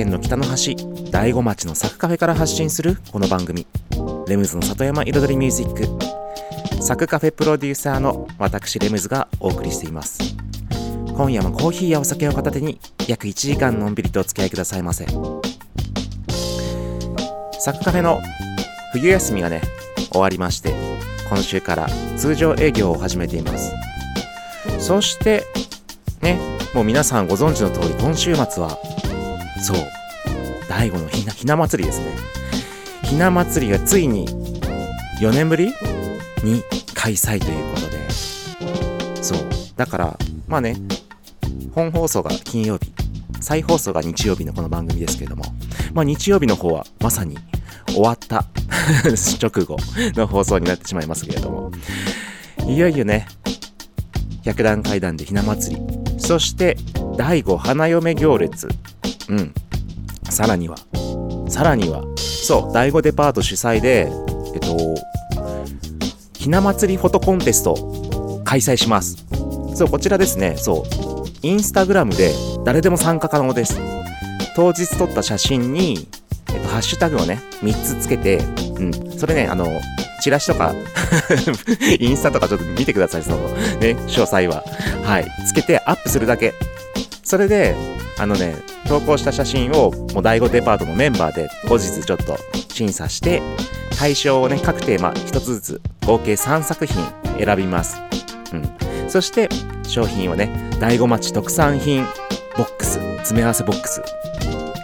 県の北の端大子町のサクカフェから発信するこの番組。レムズの里山彩りミュージック。サクカフェプロデューサーの私レムズがお送りしています。今夜もコーヒーやお酒を片手に約1時間のんびりとお付き合いくださいませ。サクカフェの冬休みがね終わりまして今週から通常営業を始めています。そしてねもう皆さんご存知の通り今週末はそう。第5のひなひな祭りですね。ひな祭りがついに4年ぶりに開催ということで。そう。だからまあね本放送が金曜日再放送が日曜日のこの番組ですけれどもまあ日曜日の方はまさに終わった 直後の放送になってしまいますけれども。いよいよね百段階段でひな祭り。そして第5花嫁行列うん。さらには。さらには。そう。第5デパート主催でえっとひな祭りフォトコンテスト開催します。そうこちらですね。そう。インスタグラムで誰でも参加可能です。当日撮った写真に、えっと、ハッシュタグをね3つつけてうん。それねあのチラシとか インスタとかちょっと見てくださいそのね詳細は。はい。つけてアップするだけ。それであのね投稿した写真をもう第5デパートのメンバーで後日ちょっと審査して対象をね各テーマ1つずつ合計3作品選びます。うん。そして商品をね第5町特産品ボックス詰め合わせボックス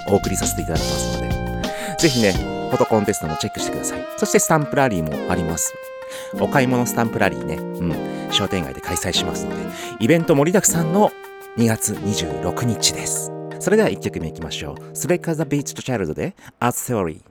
お送りさせていただきますのでぜひねフォトコンテストもチェックしてください。そしてスタンプラリーもあります。お買い物スタンプラリーね、うん、商店街で開催しますのでイベント盛りだくさんの2月26日です。それでは1曲目いきましょう。スレッカーザビーチとチャイルドで As Theory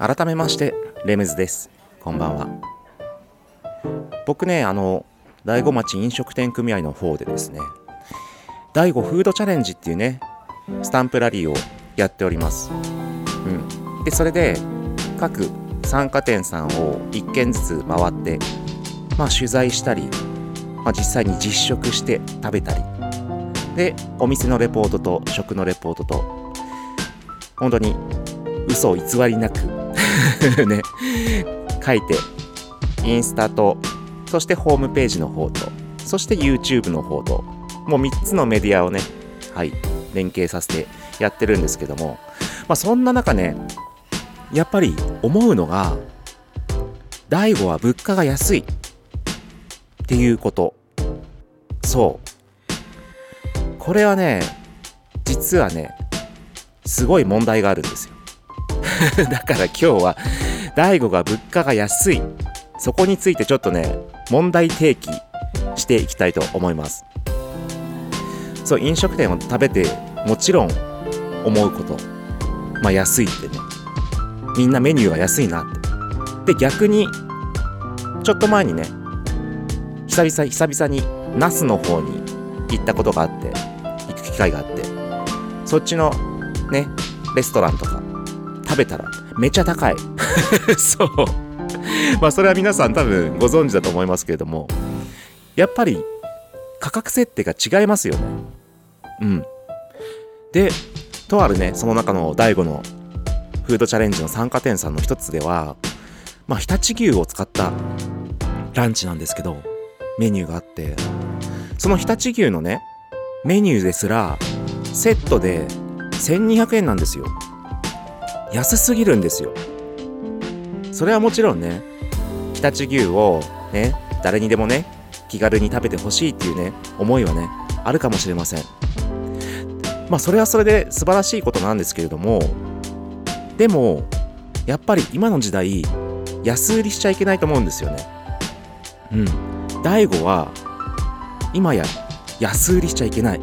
改めましてレムズです。こんばんは。僕ねあの大子町飲食店組合の方でですね大子フードチャレンジっていうねスタンプラリーをやっております。うん。でそれで各参加店さんを1軒ずつ回ってまあ取材したり、まあ、実際に実食して食べたり。でお店のレポートと食のレポートと本当に嘘を偽りなく ね、書いて、インスタと、そしてホームページの方と、そして YouTube の方と、もう3つのメディアをね、はい、連携させてやってるんですけども、まあそんな中ね、やっぱり思うのが、大悟は物価が安いっていうこと。そう。これはね、実はね、すごい問題があるんですよ。だから今日は、大悟が物価が安い。そこについてちょっとね、問題提起していきたいと思います。そう、飲食店を食べて、もちろん思うこと。まあ安いってね。みんなメニューが安いなって。で、逆に、ちょっと前にね、久々、久々に那須の方に行ったことがあって、行く機会があって、そっちのね、レストランとか食べたらめっちゃ高い。そう。まあそれは皆さん多分ご存知だと思いますけれども、やっぱり価格設定が違いますよね。うん。で、とあるね、その中の第5のフードチャレンジの参加店さんの一つでは、まあ常陸牛を使ったランチなんですけど、メニューがあって、その常陸牛のね、メニューですら、セットで1200円なんですよ。安すぎるんですよ。それはもちろんね、常陸牛をね、誰にでもね、気軽に食べてほしいっていうね、思いはね、あるかもしれません。まあ、それはそれで素晴らしいことなんですけれども、でも、やっぱり今の時代、安売りしちゃいけないと思うんですよね。うん。大悟は、今や安売りしちゃいけない。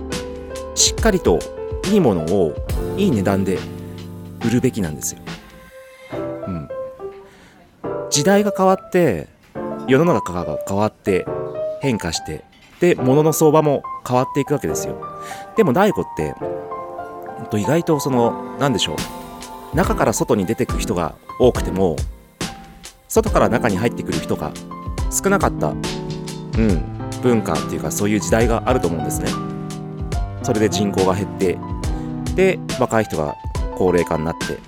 しっかりといいものをいい値段で売るべきなんですよ。うん。時代が変わって、世の中が変わって、変化して、で、物の相場も変わっていくわけですよ。でも大悟って、と意外とその、なんでしょう。中から外に出てく人が多くても、外から中に入ってくる人が少なかった、うん、文化っていうかそういう時代があると思うんですね。それで人口が減って、で、若い人が高齢化になって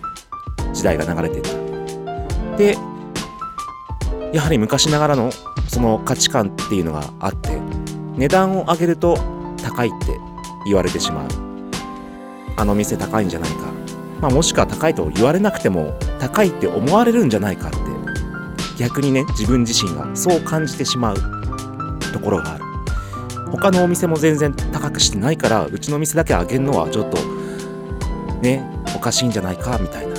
時代が流れていったでやはり昔ながらのその価値観っていうのがあって値段を上げると高いって言われてしまう。あの店高いんじゃないか、まあ、もしくは高いと言われなくても高いって思われるんじゃないかって逆にね自分自身がそう感じてしまう。ところがある。他のお店も全然高くしてないからうちの店だけ上げるのはちょっとねおかしいんじゃないかみたいな。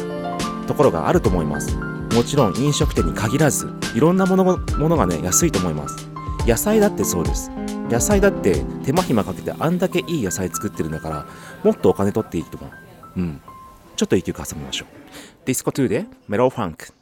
ところがあると思います。もちろん飲食店に限らずいろんなものものがね安いと思います。野菜だってそうです。野菜だって手間暇かけてあんだけいい野菜作ってるんだからもっとお金取っていいと思う。うん。ちょっと一曲挟みましょう。ディスコ2でメロファンク。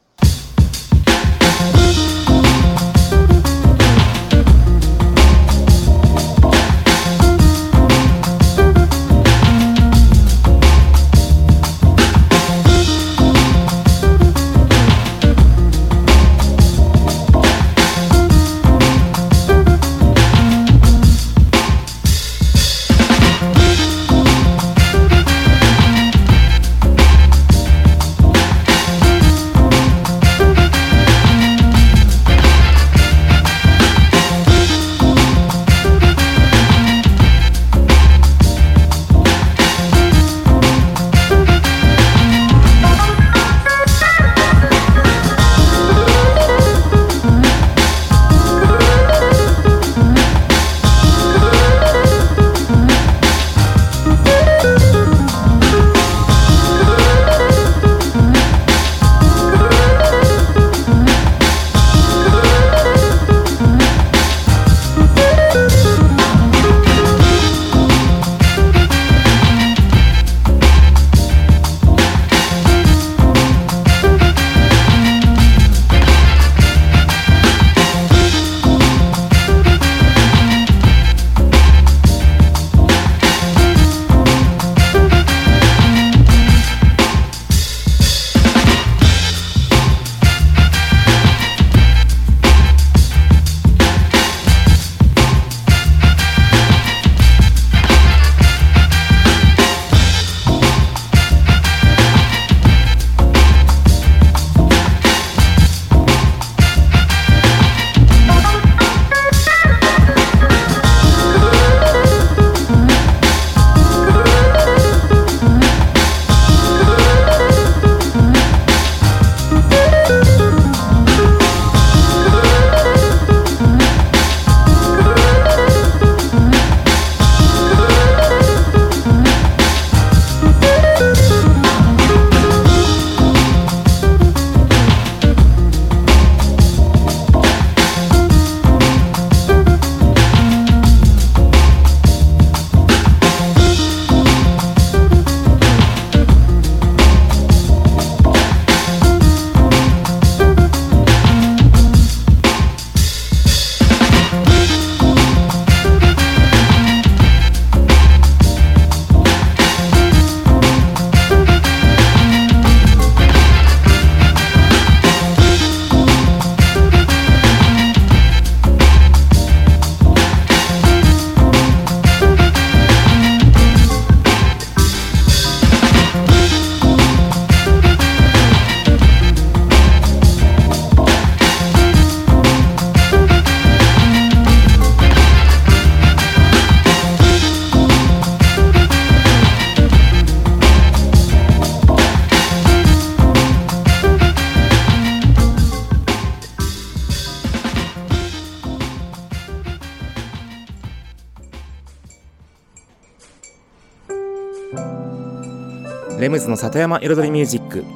レムズの里山彩りミュージック。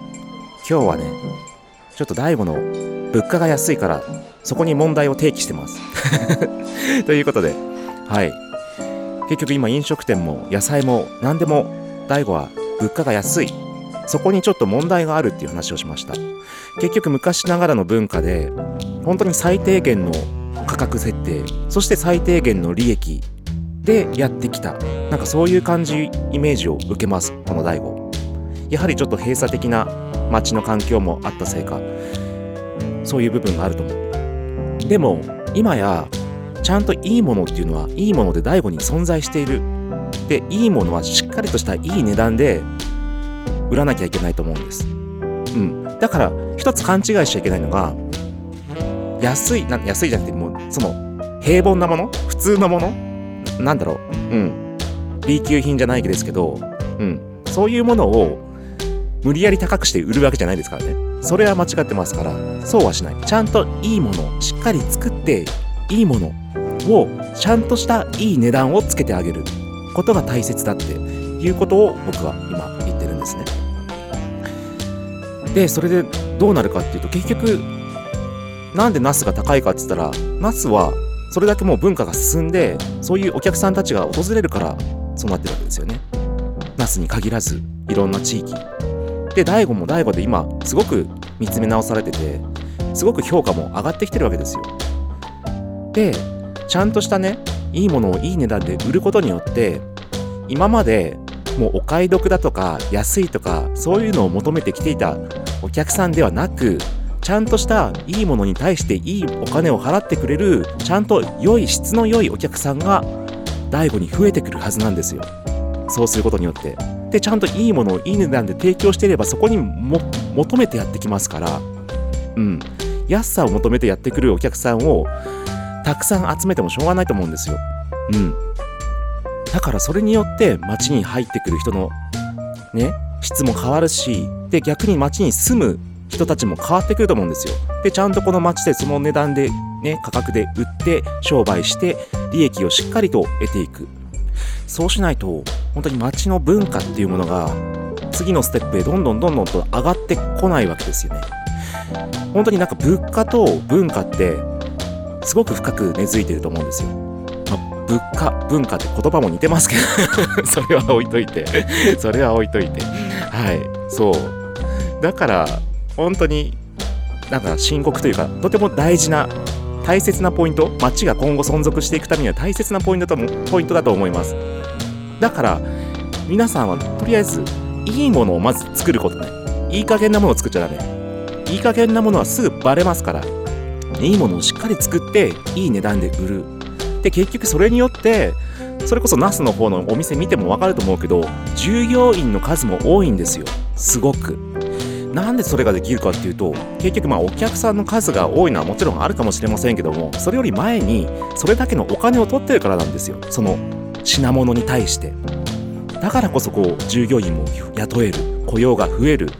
今日はねちょっと DAIGO の物価が安いからそこに問題を提起してます。ということではい。結局今飲食店も野菜も何でも DAIGO は物価が安い。そこにちょっと問題があるっていう話をしました。結局昔ながらの文化で本当に最低限の価格設定そして最低限の利益でやってきた。なんかそういう感じイメージを受けますこの DAIGO やはりちょっと閉鎖的な街の環境もあったせいかそういう部分があると思うでも今やちゃんといいものっていうのはいいもので DAIGO に存在しているでいいものはしっかりとしたいい値段で売らなきゃいけないと思うんです。うん。だから、一つ勘違いしちゃいけないのが、安い、な安いじゃなくて、もう、その、平凡なもの？普通のもの？なんだろう。うん。B 級品じゃないですけど、うん。そういうものを、無理やり高くして売るわけじゃないですからね。それは間違ってますから、そうはしない。ちゃんといいものをしっかり作って、いいものを、ちゃんとしたいい値段をつけてあげることが大切だっていうことを僕は今言ってるんですね。で、それでどうなるかっていうと、結局、なんでナスが高いかって言ったら、ナスはそれだけもう文化が進んで、そういうお客さんたちが訪れるから、そうなってるわけですよね。ナスに限らず、いろんな地域。で、大悟も大悟で今、すごく見つめ直されてて、すごく評価も上がってきてるわけですよ。で、ちゃんとしたね、いいものをいい値段で売ることによって、今までもうお買い得だとか安いとかそういうのを求めてきていたお客さんではなくちゃんとしたいいものに対していいお金を払ってくれるちゃんと良い質の良いお客さんが大悟に増えてくるはずなんですよそうすることによってでちゃんといいものをいい値段で提供していればそこにも求めてやってきますから。うん。安さを求めてやってくるお客さんをたくさん集めてもしょうがないと思うんですよ。うん。だからそれによって街に入ってくる人のね質も変わるしで逆に街に住む人たちも変わってくると思うんですよ。でちゃんとこの街でその値段でね価格で売って商売して利益をしっかりと得ていく。そうしないと本当に街の文化っていうものが次のステップへどんどんどんどんと上がってこないわけですよね。本当になんか物価と文化ってすごく深く根付いてると思うんですよ。まあ物価文化って言葉も似てますけど それは置いといて。それは置いといて。はい。そう。だから本当になんか深刻というかとても大事な大切なポイント街が今後存続していくためには大切なポイントだとポイントだと思います。だから皆さんはとりあえずいいものをまず作ることね。いい加減なものを作っちゃダメ。いい加減なものはすぐバレますから。いいものをしっかり作っていい値段で売る。で結局それによってそれこそナスの方のお店見ても分かると思うけど従業員の数も多いんですよ。すごく。なんでそれができるかっていうと結局まあお客さんの数が多いのはもちろんあるかもしれませんけどもそれより前にそれだけのお金を取ってるからなんですよ。その品物に対して。だからこそこう従業員も雇える。雇用が増える。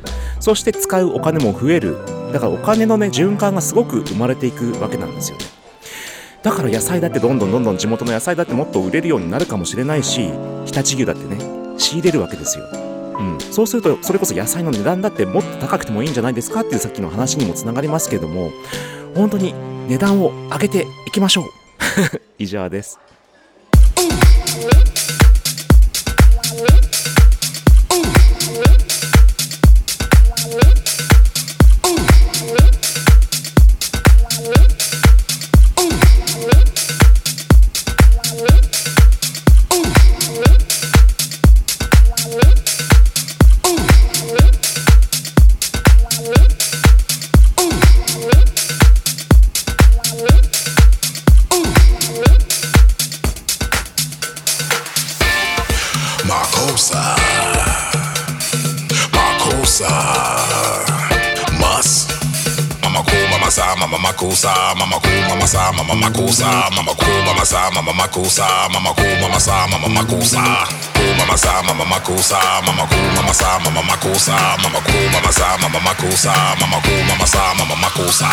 そして使うお金も増える。だからお金のね循環がすごく生まれていくわけなんですよね。だから野菜だってどんどんどんどん地元の野菜だってもっと売れるようになるかもしれないし常陸牛だってね仕入れるわけですよ、そうするとそれこそ野菜の値段だってもっと高くてもいいんじゃないですかっていうさっきの話にもつながりますけれども本当に値段を上げていきましょう。以上です。サマママコサママコママサマママコサママコママサマママコサコママサマママコサ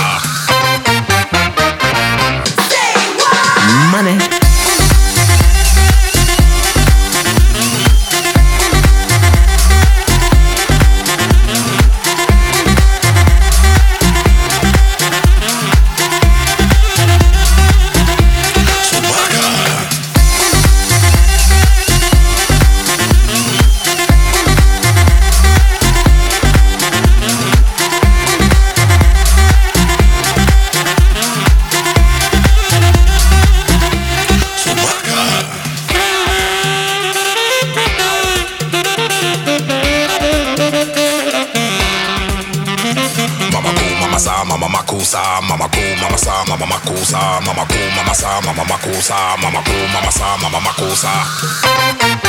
マママコサママ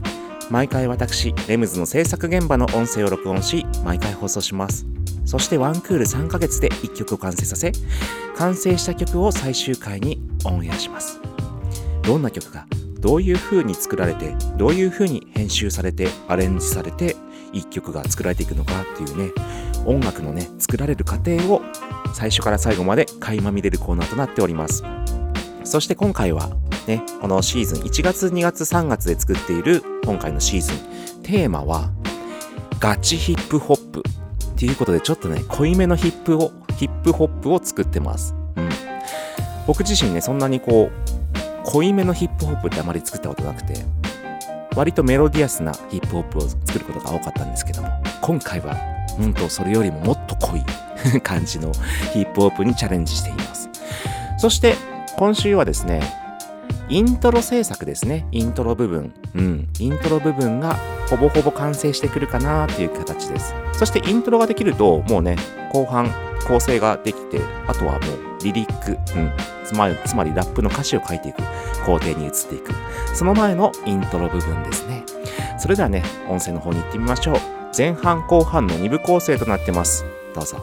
毎回私レムズの制作現場の音声を録音し毎回放送します。そしてワンクール3ヶ月で1曲を完成させ完成した曲を最終回にオンエアします。どんな曲がどういう風に作られてどういう風に編集されてアレンジされて一曲が作られていくのかっていうね音楽のね作られる過程を最初から最後まで垣間見れるコーナーとなっております。そして今回はねこのシーズン1月2月3月で作っている今回のシーズンテーマはガチヒップホップ。っていうことでちょっとね濃いめのヒップをヒップホップを作ってます。うん。僕自身ねそんなにこう濃いめのヒップホップってあまり作ったことなくて割とメロディアスなヒップホップを作ることが多かったんですけども今回はうんとそれよりももっと濃い 感じのヒップホップにチャレンジしています。そして今週はですねイントロ制作ですね。イントロ部分。うん。イントロ部分がほぼほぼ完成してくるかなっていう形です。そしてイントロができるともうね後半構成ができてあとはもうリリック、うん、つまりつまりラップの歌詞を書いていく。工程に移っていく。その前のイントロ部分ですね。それではね音声の方に行ってみましょう。前半後半の2部構成となってます。どうぞ。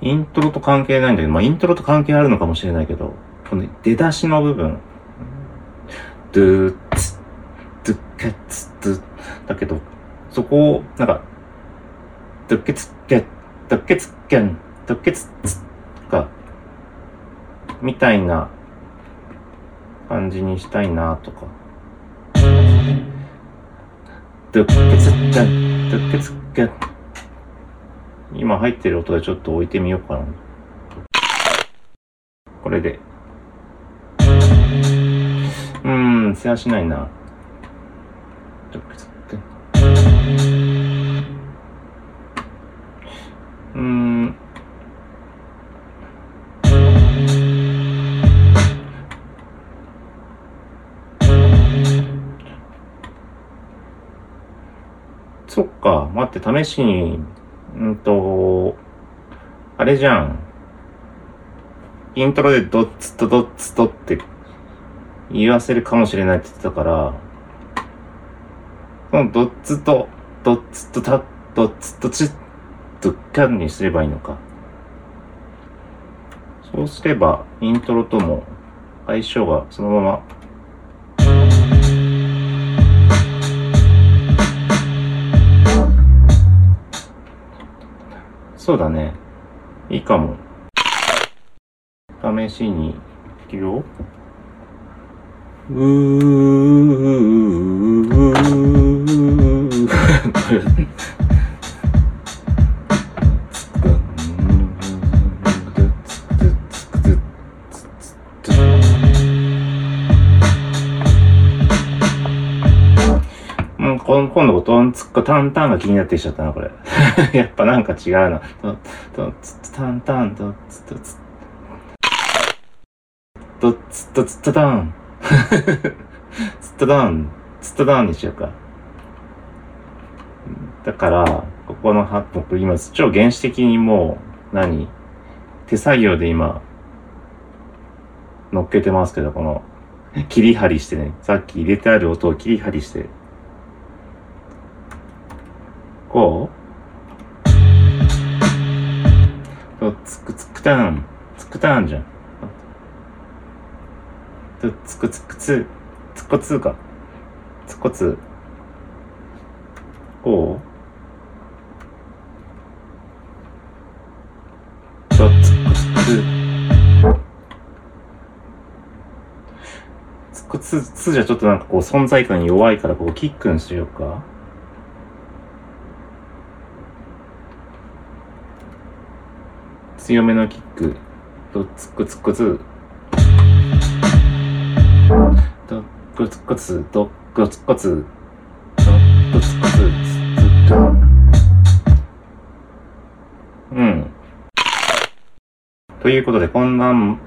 イントロと関係ないんだけど、まあ、イントロと関係あるのかもしれないけど、この出だしの部分、ドゥーツ、ドゥッケツ、ドゥだけど、そこを、なんか、ドゥッケツッケ、ドゥッケツッケン、ドゥッケツッツか、みたいな感じにしたいなとか。ドゥッケツッケン、ドゥッケツッケン。今入ってる音でちょっと置いてみようかな。これで。うん、せやしないな。うん。そっか、待って、試しに、うんと、あれじゃん。イントロでドッツとドッツとって言わせるかもしれないって言ってたから、そのドッツとドッツとタドッツとチッとキャンにすればいいのか。そうすれば、イントロとも相性がそのままそうだね。いいかも。試しに、いくよ。うー。これもうこの今度トンツッコタンタンが気になってきちゃったな、これ。やっぱなん。か違うな。トントンツッタンタントツットツットツトツットタン。ツットタン、ツットタンにしようか。だから、ここのハット、今、超原始的にもう、何？手作業で今、乗っけてますけど、この、切り張りしてね、さっき入れてある音を切り張りして、こう。とつくつくたん、つくたんじゃん。つつくつくつつこつか。つこつ。こう。ちょつくつつこつつじゃちょっとなんかこう存在感弱いからこうキックンしようか。強めのキック。とつくつくつ。コツコツ、とコツコツ。ドクツクツ、ツツドン。うん。ということで、こんなん、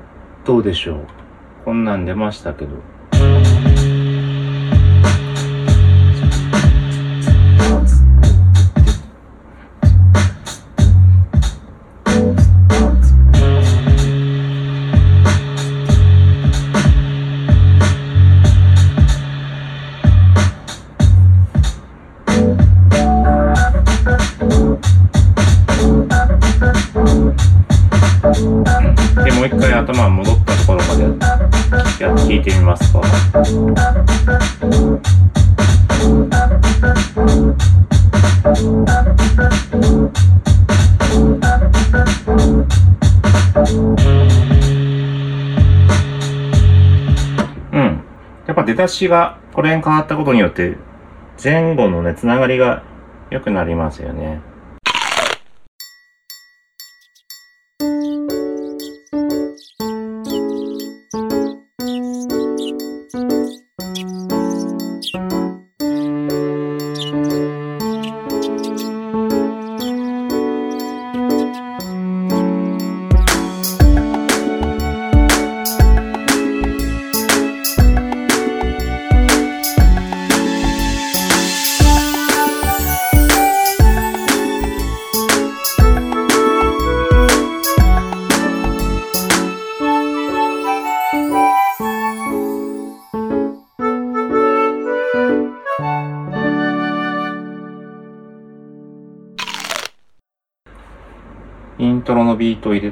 どうでしょう。こんなん出ましたけど。ますか。うん。やっぱ出だしがこれに変わったことによって、前後のね、つながりが良くなりますよね。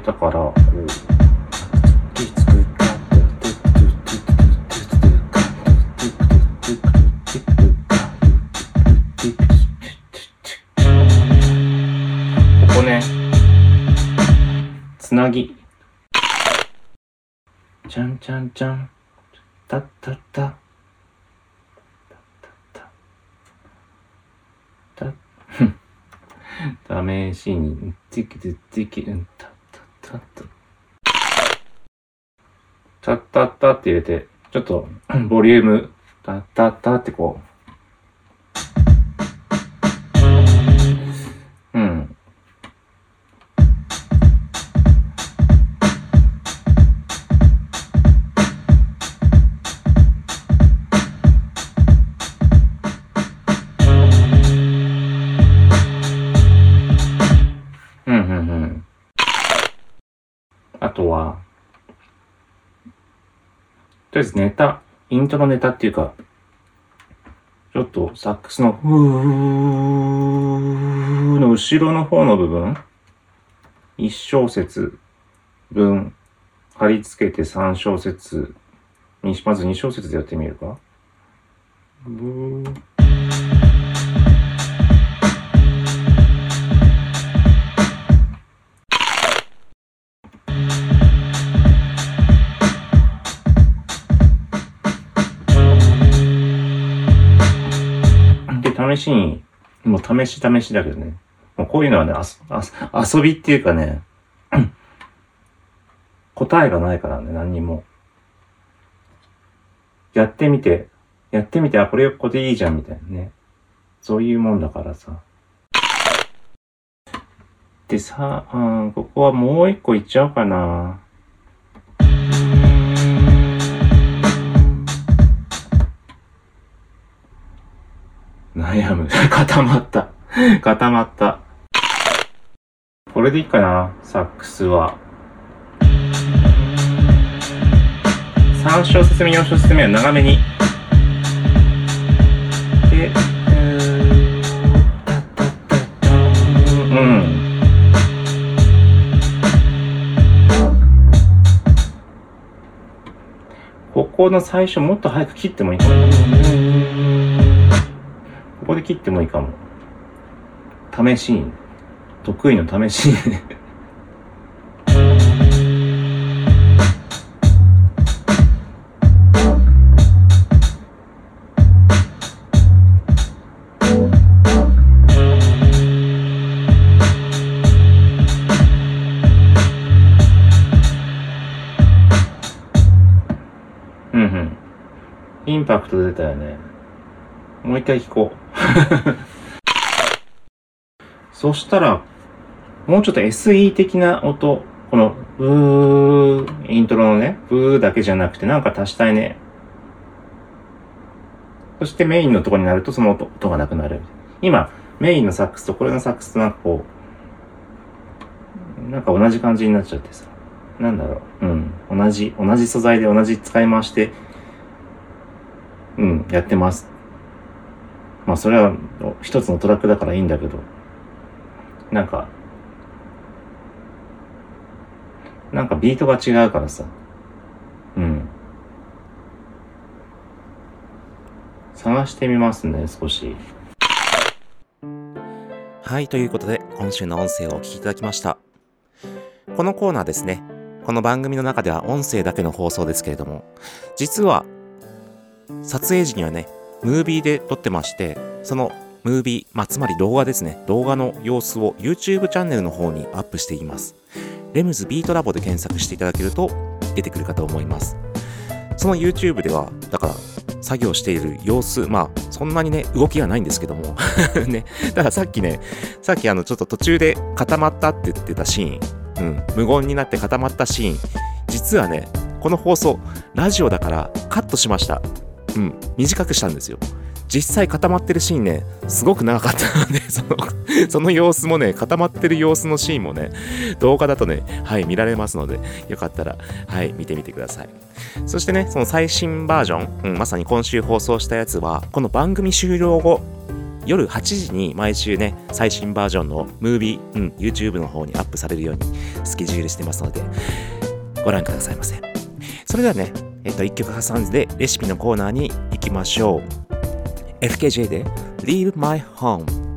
ビートを入れたから、こう。つなぎ。ちゃんちゃんちゃん、たったった。たったった。た、ふん。試しに、ティキティキ、うん、たたったたったったって入れて、ちょっと、ボリューム、たったったってこう。イントロネタっていうか、ちょっとサックスのふーの後ろの方の部分、一小節分貼り付けて三小節に、まず二小節でやってみるか。ブーしに、もう試し試しだけどね。もうこういうのはね、遊びっていうかね、答えがないからね、何にも。やってみて、やってみて、あ、これここでいいじゃん、みたいなね。そういうもんだからさ。でさ、うん、ここはもう一個いっちゃおうかな。悩む。固まった。固まった。これでいいかな、サックスは。3小節目、4小節目は長めに。で、うん。ここの最初もっと早く切ってもいいかも。ここり切ってもいいかも。試しに。得意の試しにうんうん。インパクト出たよね。もう一回聞こう。そしたら、もうちょっと SE 的な音、この、ブー、イントロのね、ブーだけじゃなくてなんか足したいね。そしてメインのところになるとその音音がなくなる。今、メインのサックスとこれのサックスとなんかこう、なんか同じ感じになっちゃってさ。なんだろう。うん。同じ、同じ素材で同じ使い回して、うん、やってます。まあそれは一つのトラックだからいいんだけど、なんか、なんかビートが違うからさ。うん。探してみますね、少し。はい、ということで、今週の音声をお聞きいただきました。このコーナーですね、この番組の中では音声だけの放送ですけれども、実は、撮影時にはね、ムービーで撮ってまして、そのムービー、まあ、つまり動画ですね、動画の様子を YouTube チャンネルの方にアップしています。レムズビートラボで検索していただけると出てくるかと思います。その YouTube では、だから、作業している様子、まあ、そんなにね、動きがないんですけども、ね、だからさっきね、さっきあの、ちょっと途中で固まったって言ってたシーン、うん、無言になって固まったシーン、実はね、この放送、ラジオだからカットしました。うん、短くしたんですよ。実際固まってるシーンね、すごく長かったの で、その、その様子もね、固まってる様子のシーンもね、動画だとね、はい、見られますので、よかったら、はい、見てみてください。そしてね、その最新バージョン、うん、まさに今週放送したやつは、この番組終了後、夜8時に毎週ね、最新バージョンのムービー、うん、YouTube の方にアップされるようにスケジュールしてますので、ご覧くださいませ。それではね、えっと、1曲挟んでレシピのコーナーに行きましょう。FKJ で Leave My Home。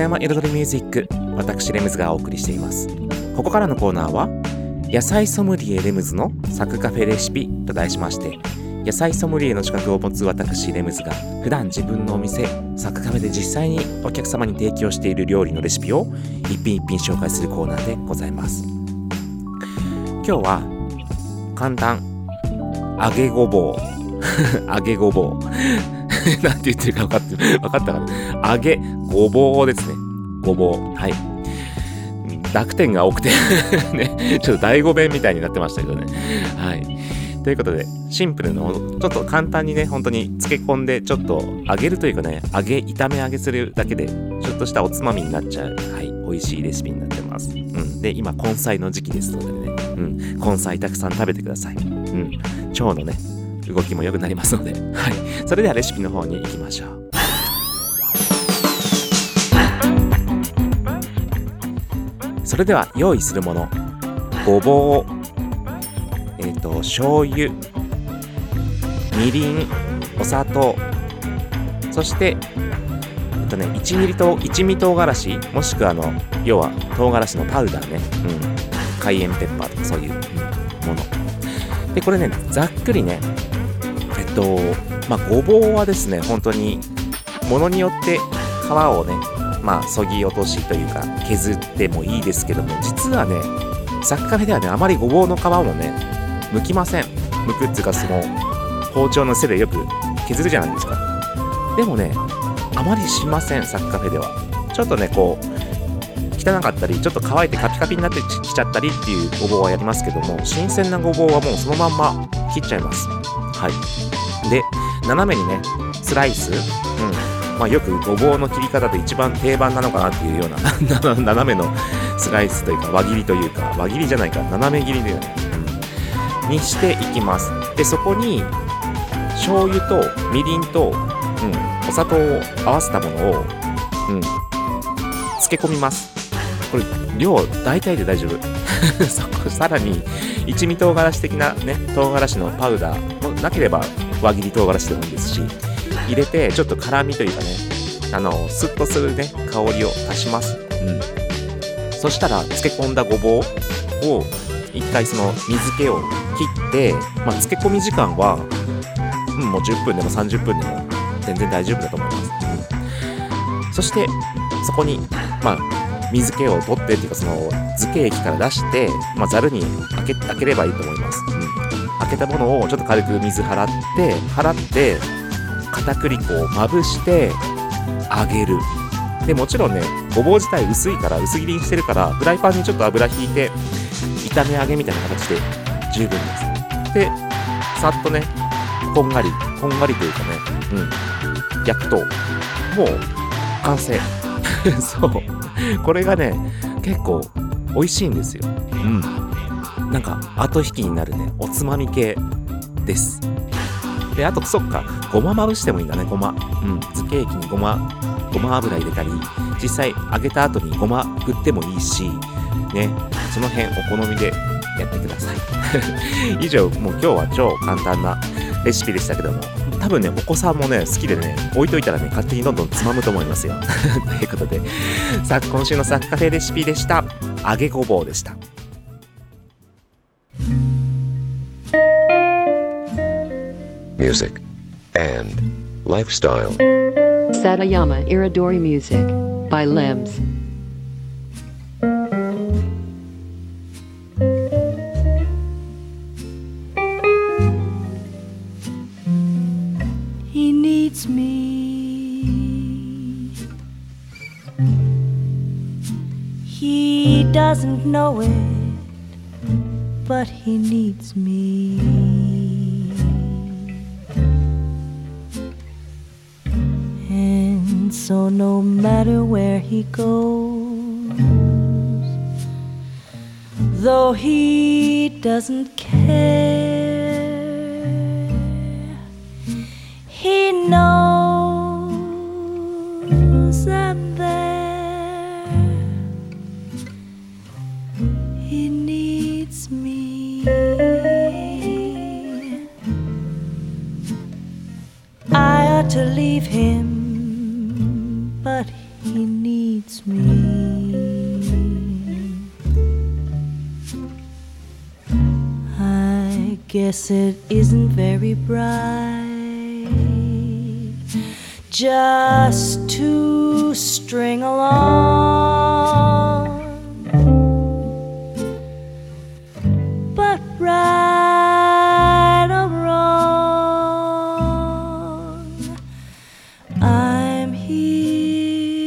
里山彩りミュージック私レムズがお送りしています。ここからのコーナーは野菜ソムリエレムズのサクカフェレシピと題しまして野菜ソムリエの資格を持つ私レムズが普段自分のお店サクカフェで実際にお客様に提供している料理のレシピを一品一品紹介するコーナーでございます。今日は簡単。揚げごぼう。揚げごぼう。なんて言ってるか分かって分かったかな？揚げ。ごぼうですね。ごぼう。はい。濁点が多くて。ね。ちょっと第5弁みたいになってましたけどね。はい。ということで、シンプルの、ちょっと簡単にね、本当に漬け込んで、ちょっと揚げるというかね、揚げ、炒め揚げするだけで、ちょっとしたおつまみになっちゃう、はい、美味しいレシピになってます。うん。で、今、根菜の時期ですのでね、うん。根菜たくさん食べてください。うん。腸のね、動きも良くなりますので、はい。それではレシピの方に行きましょう。それでは用意するもの。ごぼう。えっ、と醤油。みりん。お砂糖。そしてえっとね1ミリと一味唐辛子。もしくはあの要は唐辛子のパウダーね、うん、カイエンペッパーとかそういう、もの。でこれねざっくりねっとまあごぼうはですね本当にものによって皮をねまあそぎ落としというか削ってもいいですけども実はねサッカフェではねあまりごぼうの皮もね剥きません。剥くっていうかその包丁の背でよく削るじゃないですか。でもねあまりしませんサッカフェでは。ちょっとねこう汚かったりちょっと乾いてカピカピになってきちゃったりっていうごぼうはやりますけども新鮮なごぼうはもうそのまんま切っちゃいます。はい。で斜めにねスライス。うん。まあよくごぼうの切り方で一番定番なのかなっていうような 斜めのスライスというか輪切りというか輪切りじゃないか斜め切りだよね、うん、にしていきます。でそこに醤油とみりんと、うん、お砂糖を合わせたものを、うん、漬け込みます。これ量大体で大丈夫。そこさらに一味唐辛子的なね唐辛子のパウダーもなければ輪切り唐辛子でもいいですし入れてちょっと辛みというかねあのスッとするね香りを足します。うん。そしたら漬け込んだごぼうを一回その水気を切って、まあ、漬け込み時間は、うん、もう10分でも30分でも全然大丈夫だと思います、うん。そしてそこにまあ水気を取ってっていうかその漬け液から出して、まあ、ざるに開け開ければいいと思います、開けたものをちょっと軽く水払って払って片栗粉をまぶして揚げる。でもちろんねごぼう自体薄いから薄切りにしてるからフライパンにちょっと油引いて炒め揚げみたいな形で十分です。でさっとねこんがりこんがりというかねうん。焼くともう完成。そう。これがね結構美味しいんですよ。うん。なんか後引きになるね。おつまみ系です。であとそっか。ごままぶしてもいいんだね。ごま。うん。漬け液にごま。ごま油入れたり。実際揚げた後にごま振ってもいいし。ね。その辺お好みでやってください。以上もう今日は超簡単なレシピでしたけども。多分ねお子さんもね好きでね置いといたらね勝手にどんどんつまむと思いますよ。ということで。さあ今週のサッカフェレシピでした。揚げごぼうでした。Music, and lifestyle. Satayama Iridori Music by Limbs. He needs me. He doesn't know it, but he needs me. Goes, though he doesn't care. Guess it isn't very bright just to string along. But right or wrong, I'm here.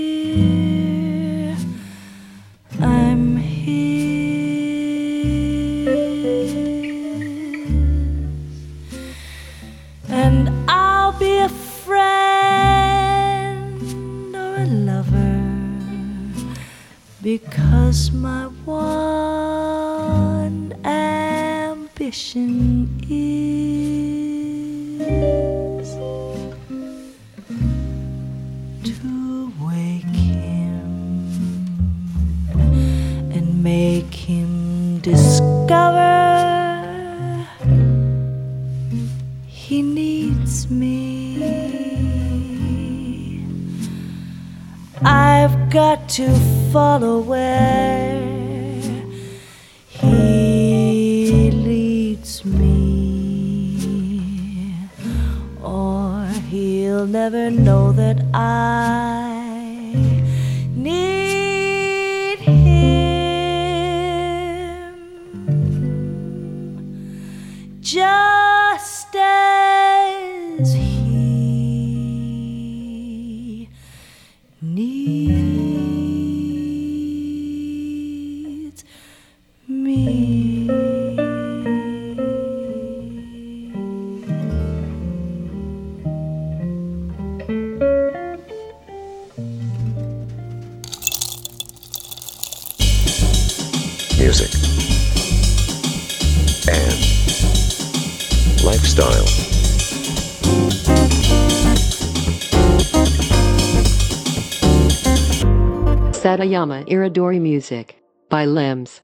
Satayama Iridori Music by Limbs.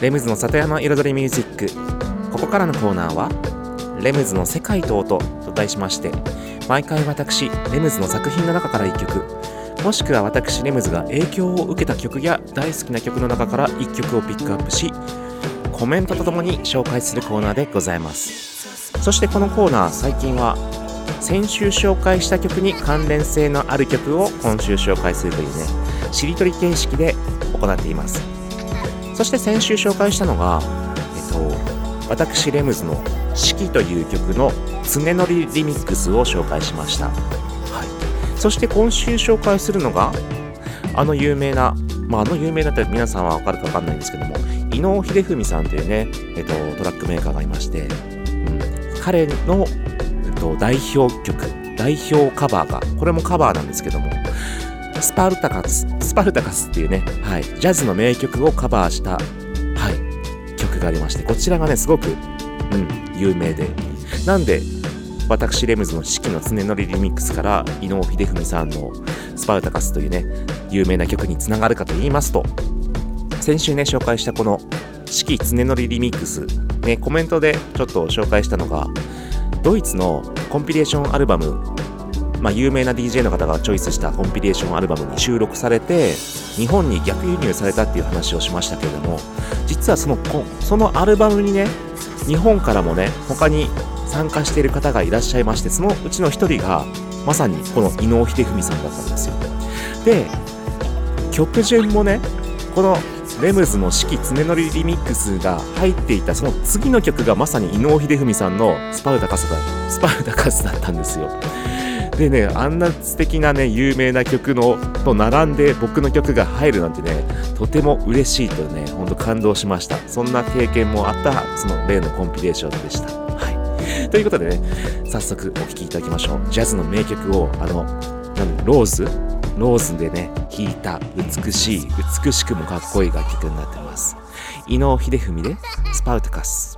レムズの里山彩りミュージックここからのコーナーは「レムズの世界と音」と題しまして毎回私レムズの作品の中から1曲もしくは私レムズが影響を受けた曲や大好きな曲の中から1曲をピックアップしコメントとともに紹介するコーナーでございます。そしてこのコーナー最近は先週紹介した曲に関連性のある曲を今週紹介するというねしりとり形式で行っています。そして先週紹介したのが、えっと、私レムズの「四季」という曲の常乗りリミックスを紹介しました、そして今週紹介するのがあの有名な、まあ、あの有名なって皆さんは分かるか分かんないんですけども伊能秀文さんというね、えっと、トラックメーカーがいまして、うん、彼の、えっと、代表曲代表カバーがこれもカバーなんですけどもスパルタカス、スパルタカスっていうね、はい、ジャズの名曲をカバーした、はい、曲がありまして、こちらがね、すごく、うん、有名で。なんで、私、レムズの四季の常乗りリミックスから、伊能秀文さんのスパルタカスというね、有名な曲につながるかと言いますと、先週ね、紹介したこの四季常乗りリミックス、ね、コメントでちょっと紹介したのが、ドイツのコンピレーションアルバムまあ、有名な DJ の方がチョイスしたコンピレーションアルバムに収録されて日本に逆輸入されたっていう話をしましたけれども実はそのそのアルバムにね日本からもね他に参加している方がいらっしゃいましてそのうちの一人がまさにこの伊能秀文さんだったんですよで曲順もねこのレムズの四季常乗りリミックスが入っていたその次の曲がまさに伊能秀文さんのスパルタカスだスパルタカスだったんですよでね、あんな素敵なね、有名な曲のと並んで僕の曲が入るなんてね、とても嬉しいとね、ほんと感動しました。そんな経験もあった、その例のコンピレーションでした。ということでね、早速お聴きいただきましょう。ジャズの名曲を、あの、なんローズ？ローズでね、弾いた美しい、美しくもかっこいい楽曲になってます。伊能秀文で、スパウトカス。「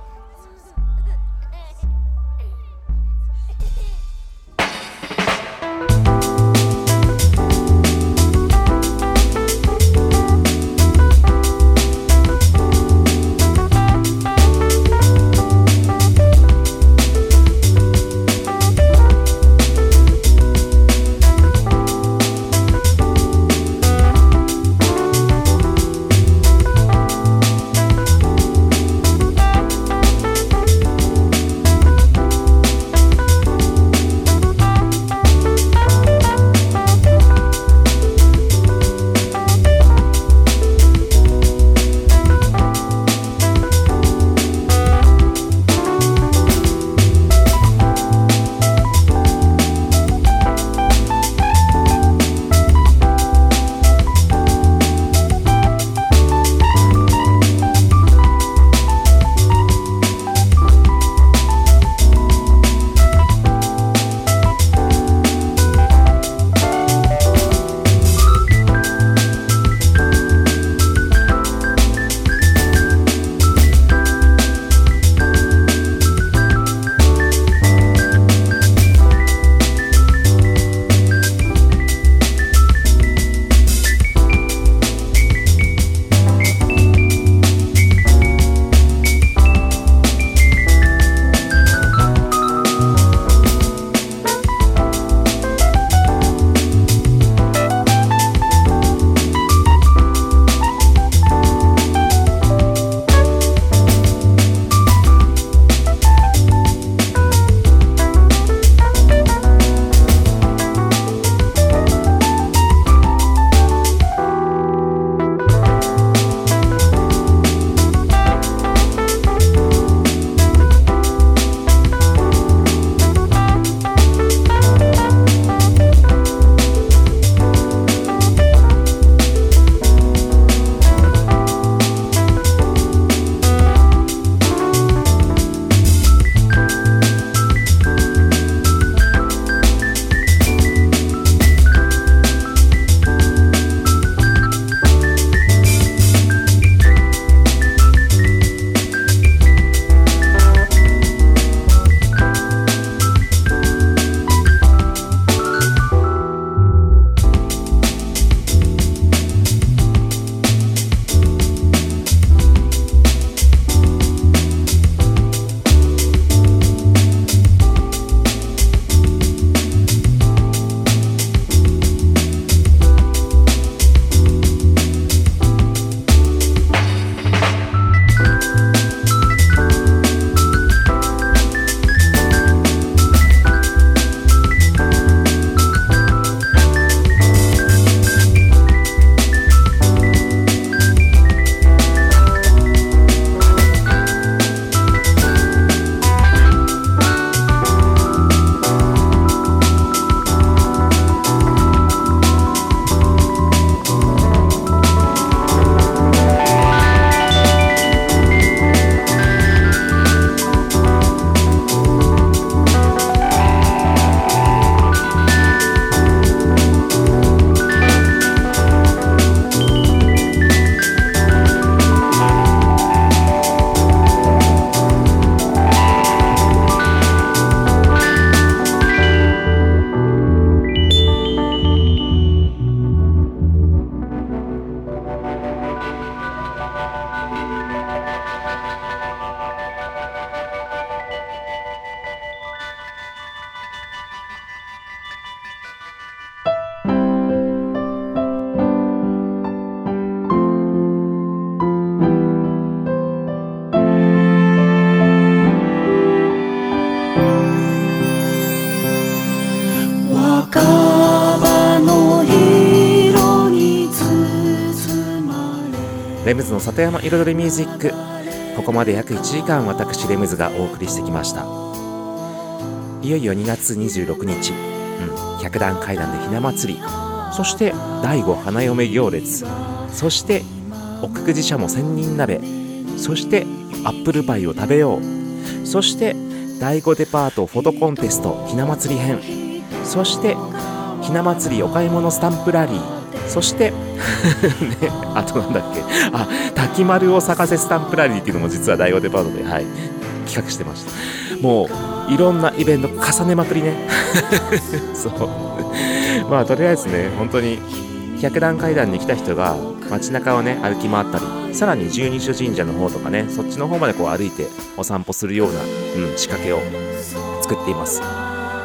レムズの里山彩りミュージック。ここまで約1時間私レムズがお送りしてきました。いよいよ2月26日、うん、百段階段でひな祭り。そして第五花嫁行列。そして奥久慈しゃも千人鍋。そしてアップルパイを食べよう。そして第5デパートフォトコンテストひな祭り編。そしてひな祭りお買い物スタンプラリー。そして ねあとなんだっけ？あ滝丸を咲かせスタンプラリーっていうのも実は第5デパートではい企画してました。もういろんなイベント重ねまくりね。そう。まあとりあえずね本当に百段階段に来た人が街中をね歩き回ったりさらに十二所神社の方とかねそっちの方までこう歩いてお散歩するような、うん、仕掛けを作っています。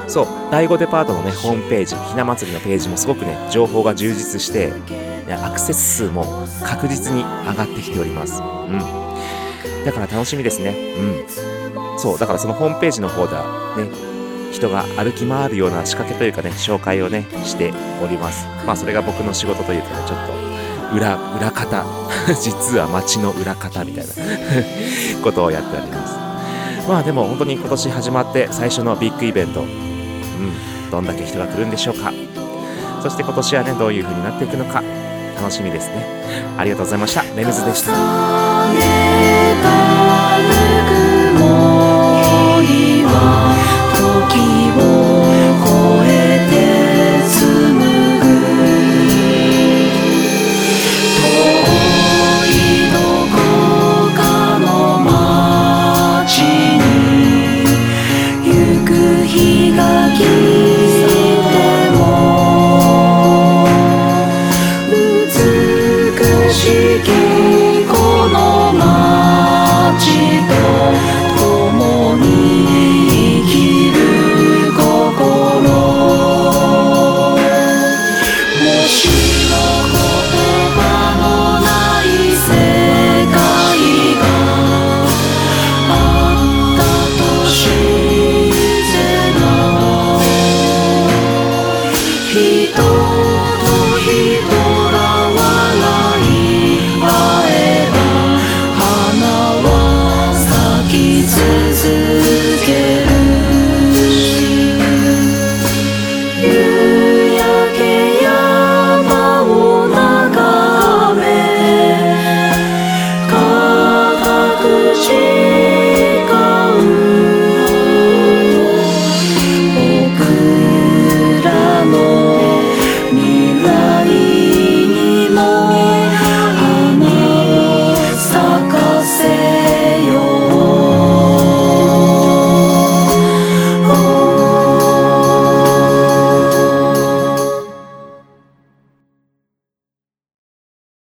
そう第5デパートのねホームページひな祭りのページもすごくね情報が充実してアクセス数も確実に上がってきております。うん。だから楽しみですね。うん。そうだからそのホームページの方ではね人が歩き回るような仕掛けというかね紹介をねしております。まあそれが僕の仕事というかねちょっと裏裏方。実は街の裏方みたいな。ことをやっております。まあでも本当に今年始まって最初のビッグイベントうん。どんだけ人が来るんでしょうか。そして今年はねどういう風になっていくのか。楽しみですね。ありがとうございました。レムズでした。